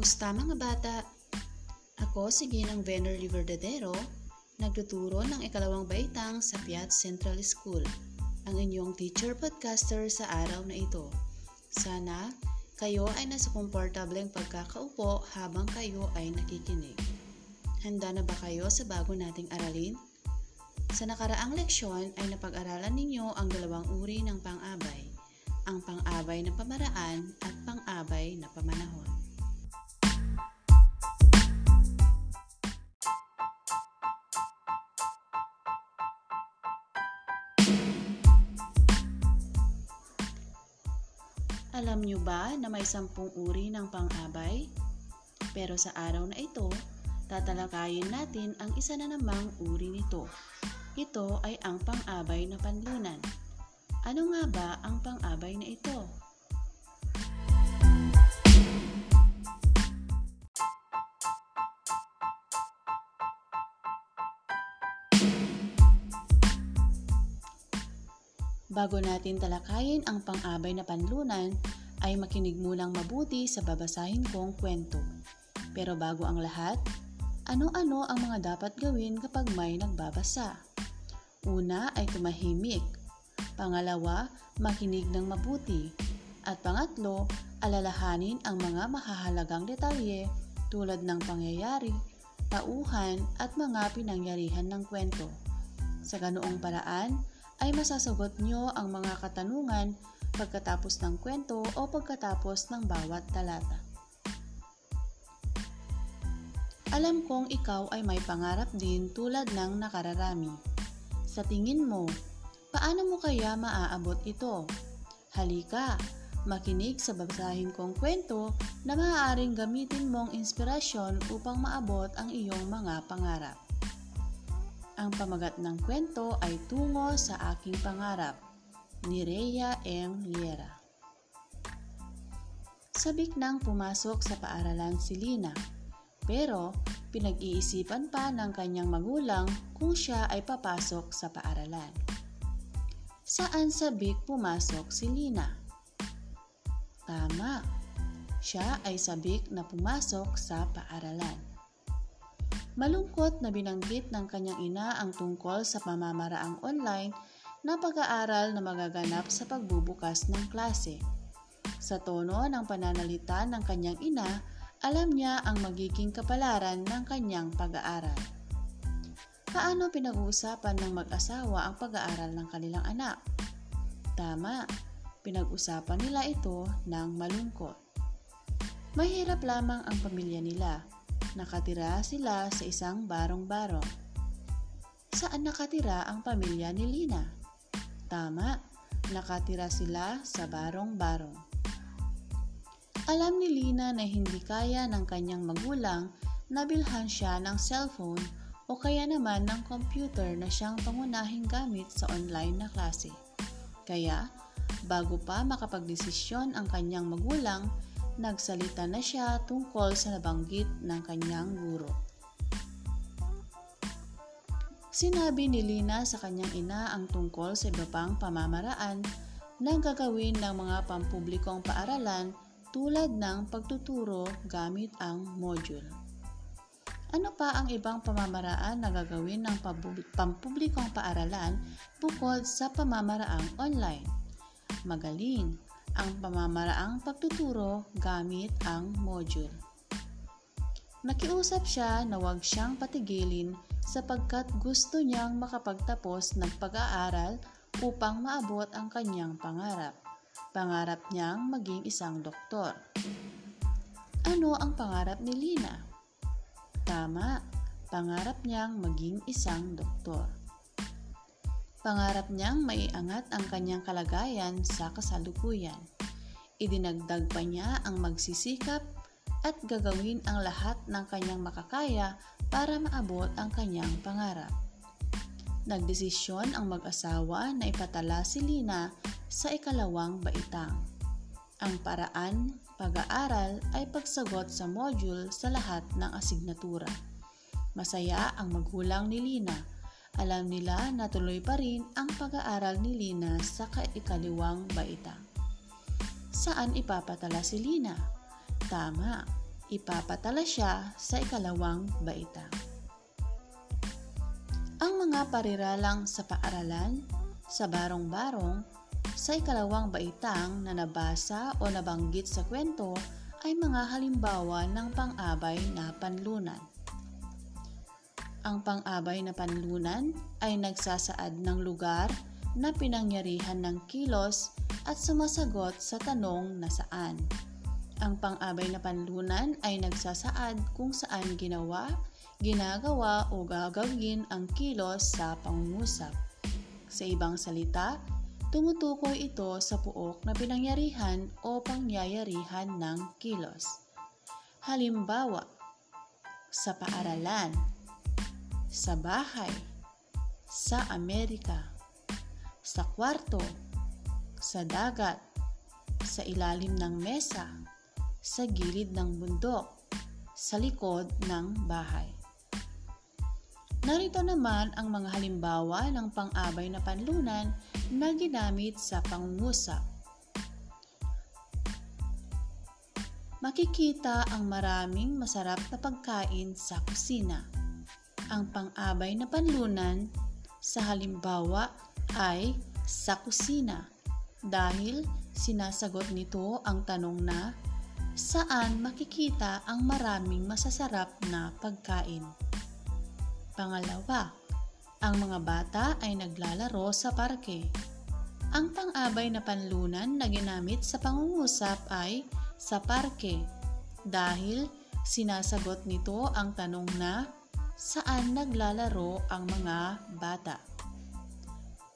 Kamusta mga bata? Ako si Ginang Venerly Verdadero, nagtuturo ng ikalawang baitang sa Piat Central School, ang inyong teacher podcaster sa araw na ito. Sana kayo ay nasa komportableng pagkakaupo habang kayo ay nakikinig. Handa na ba kayo sa bago nating aralin? Sa nakaraang leksyon ay napag-aralan ninyo ang dalawang uri ng pang-abay, ang pang-abay na pamaraan at pang-abay na pamanahon. Alam nyo ba na may sampung uri ng pang-abay? Pero sa araw na ito, tatalakayin natin ang isa na namang uri nito. Ito ay ang pang-abay na panlunan. Ano nga ba ang pang-abay na ito? Bago natin talakayin ang pang-abay na panlunan, ay makinig munang mabuti sa babasahin kong kwento. Pero bago ang lahat, ano-ano ang mga dapat gawin kapag may nagbabasa? Una ay tumahimik. Pangalawa, makinig ng mabuti. At pangatlo, alalahanin ang mga mahahalagang detalye tulad ng pangyayari, tauhan at mga pinangyarihan ng kwento. Sa ganoong paraan, ay masasagot nyo ang mga katanungan pagkatapos ng kwento o pagkatapos ng bawat talata. Alam kong ikaw ay may pangarap din tulad ng nakararami. Sa tingin mo, paano mo kaya maaabot ito? Halika, makinig sa babasahin kong kwento na maaaring gamitin mong inspirasyon upang maabot ang iyong mga pangarap. Ang pamagat ng kwento ay Tungo sa Aking Pangarap ni Rhea M. Liera. Sabik nang pumasok sa paaralan si Lina, pero pinag-iisipan pa ng kanyang magulang kung siya ay papasok sa paaralan. Saan sabik pumasok si Lina? Tama, siya ay sabik na pumasok sa paaralan. Malungkot na binanggit ng kanyang ina ang tungkol sa pamamaraang online na pag-aaral na magaganap sa pagbubukas ng klase. Sa tono ng pananalita ng kanyang ina, alam niya ang magiging kapalaran ng kanyang pag-aaral. Paano pinag-uusapan ng mag-asawa ang pag-aaral ng kanilang anak? Tama, pinag-usapan nila ito ng malungkot. Mahirap lamang ang pamilya nila Nakatira sila sa isang barong-barong. Saan nakatira ang pamilya ni Lina? Tama, nakatira sila sa barong-barong. Alam ni Lina na hindi kaya ng kanyang magulang na bilhan siya ng cellphone o kaya naman ng computer na siyang pangunahing gamit sa online na klase. Kaya, bago pa makapagdesisyon ang kanyang magulang, nagsalita na siya tungkol sa nabanggit ng kanyang guro. Sinabi ni Lina sa kanyang ina ang tungkol sa iba pang pamamaraan na gagawin ng mga pampublikong paaralan tulad ng pagtuturo gamit ang module. Ano pa ang ibang pamamaraan na gagawin ng pampublikong paaralan bukod sa pamamaraang online? Magaling! Ang pamamaraang pagtuturo gamit ang module. Nakiusap siya na huwag siyang patigilin sapagkat gusto niyang makapagtapos ng pag-aaral upang maabot ang kanyang pangarap. Pangarap niyang maging isang doktor. Ano ang pangarap ni Lina? Tama, pangarap niyang maging isang doktor. Pangarap niyang maiangat ang kanyang kalagayan sa kasalukuyan. Idinagdag pa niya ang magsisikap at gagawin ang lahat ng kanyang makakaya para maabot ang kanyang pangarap. Nagdesisyon ang mag-asawa na ipatala si Lina sa ikalawang baitang. Ang paraan pag-aaral ay pagsagot sa module sa lahat ng asignatura. Masaya ang magulang ni Lina alam nila na tuloy pa rin ang pag-aaral ni Lina sa ikaliwang baita. Saan ipapatala si Lina? Tama, ipapatala siya sa ikalawang baitang. Ang mga pariralang sa paaralan, sa barong-barong, sa ikalawang baitang na nabasa o nabanggit sa kwento ay mga halimbawa ng pang-abay na panlunan. Ang pang-abay na panlunan ay nagsasaad ng lugar na pinangyarihan ng kilos at sumasagot sa tanong na saan. Ang pang-abay na panlunan ay nagsasaad kung saan ginawa, ginagawa o gagawin ang kilos sa pangungusap. Sa ibang salita, tumutukoy ito sa puok na pinangyarihan o pangyayarihan ng kilos. Halimbawa, sa paaralan, sa bahay, sa Amerika, sa kwarto, sa dagat, sa ilalim ng mesa, sa gilid ng bundok, sa likod ng bahay. Narito naman ang mga halimbawa ng pang-abay na panlunan na ginamit sa pangungusap. Makikita ang maraming masarap na pagkain sa kusina ang pang-abay na panlunan sa halimbawa ay sa kusina dahil sinasagot nito ang tanong na saan makikita ang maraming masasarap na pagkain. Pangalawa, ang mga bata ay naglalaro sa parke. Ang pang-abay na panlunan na ginamit sa pangungusap ay sa parke dahil sinasagot nito ang tanong na saan naglalaro ang mga bata.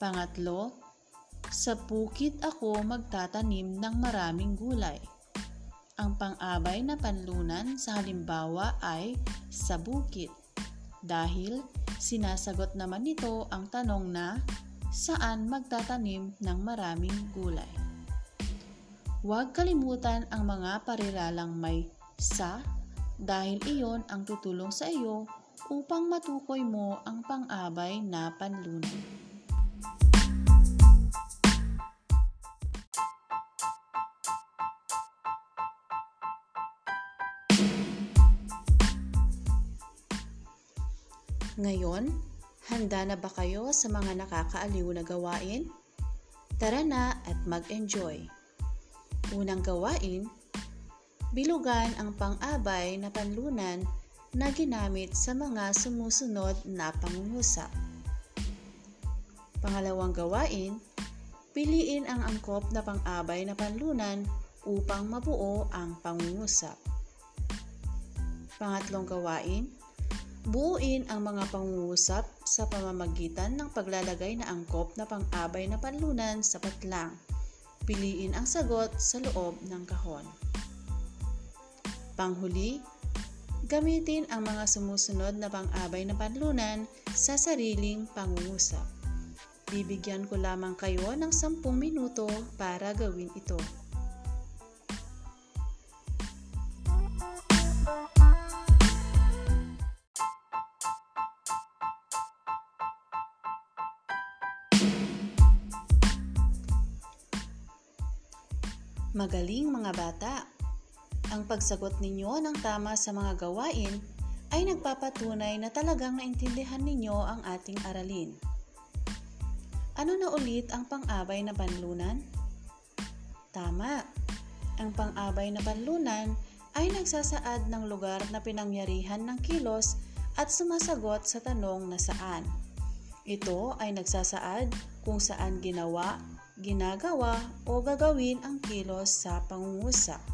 Pangatlo, sa bukid ako magtatanim ng maraming gulay. Ang pang-abay na panlunan sa halimbawa ay sa bukid dahil sinasagot naman nito ang tanong na saan magtatanim ng maraming gulay. Huwag kalimutan ang mga pariralang may sa dahil iyon ang tutulong sa iyo upang matukoy mo ang pang-abay na panlunan. Ngayon, handa na ba kayo sa mga nakakaaliw na gawain? Tara na at mag-enjoy. Unang gawain, bilugan ang pang-abay na panlunan na ginamit sa mga sumusunod na pangungusap. Pangalawang gawain, piliin ang angkop na pang-abay na panlunan upang mabuo ang pangungusap. Pangatlong gawain, buuin ang mga pangungusap sa pamamagitan ng paglalagay na angkop na pang-abay na panlunan sa patlang. Piliin ang sagot sa loob ng kahon. Panghuli, Gamitin ang mga sumusunod na pang-abay na panlunan sa sariling pangungusap. Bibigyan ko lamang kayo ng 10 minuto para gawin ito. Magaling mga bata! Ang pagsagot ninyo ng tama sa mga gawain ay nagpapatunay na talagang naintindihan ninyo ang ating aralin. Ano na ulit ang pang-abay na panlunan? Tama. Ang pang-abay na panlunan ay nagsasaad ng lugar na pinangyarihan ng kilos at sumasagot sa tanong na saan. Ito ay nagsasaad kung saan ginawa, ginagawa o gagawin ang kilos sa pangungusap.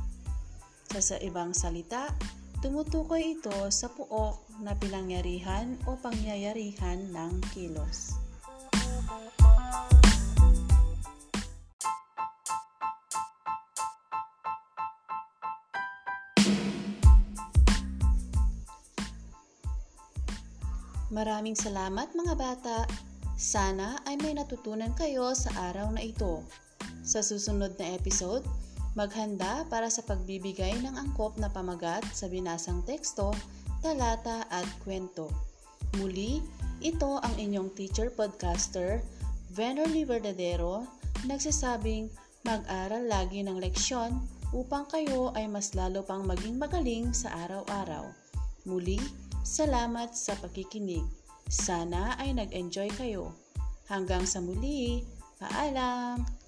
Sa sa ibang salita, tumutukoy ito sa puok na pinangyarihan o pangyayarihan ng kilos. Maraming salamat mga bata. Sana ay may natutunan kayo sa araw na ito. Sa susunod na episode, Maghanda para sa pagbibigay ng angkop na pamagat sa binasang teksto, talata at kwento. Muli, ito ang inyong teacher podcaster, Venerly Verdadero, nagsasabing mag-aral lagi ng leksyon, upang kayo ay mas lalo pang maging magaling sa araw-araw. Muli, salamat sa pakikinig. Sana ay nag-enjoy kayo. Hanggang sa muli, paalam!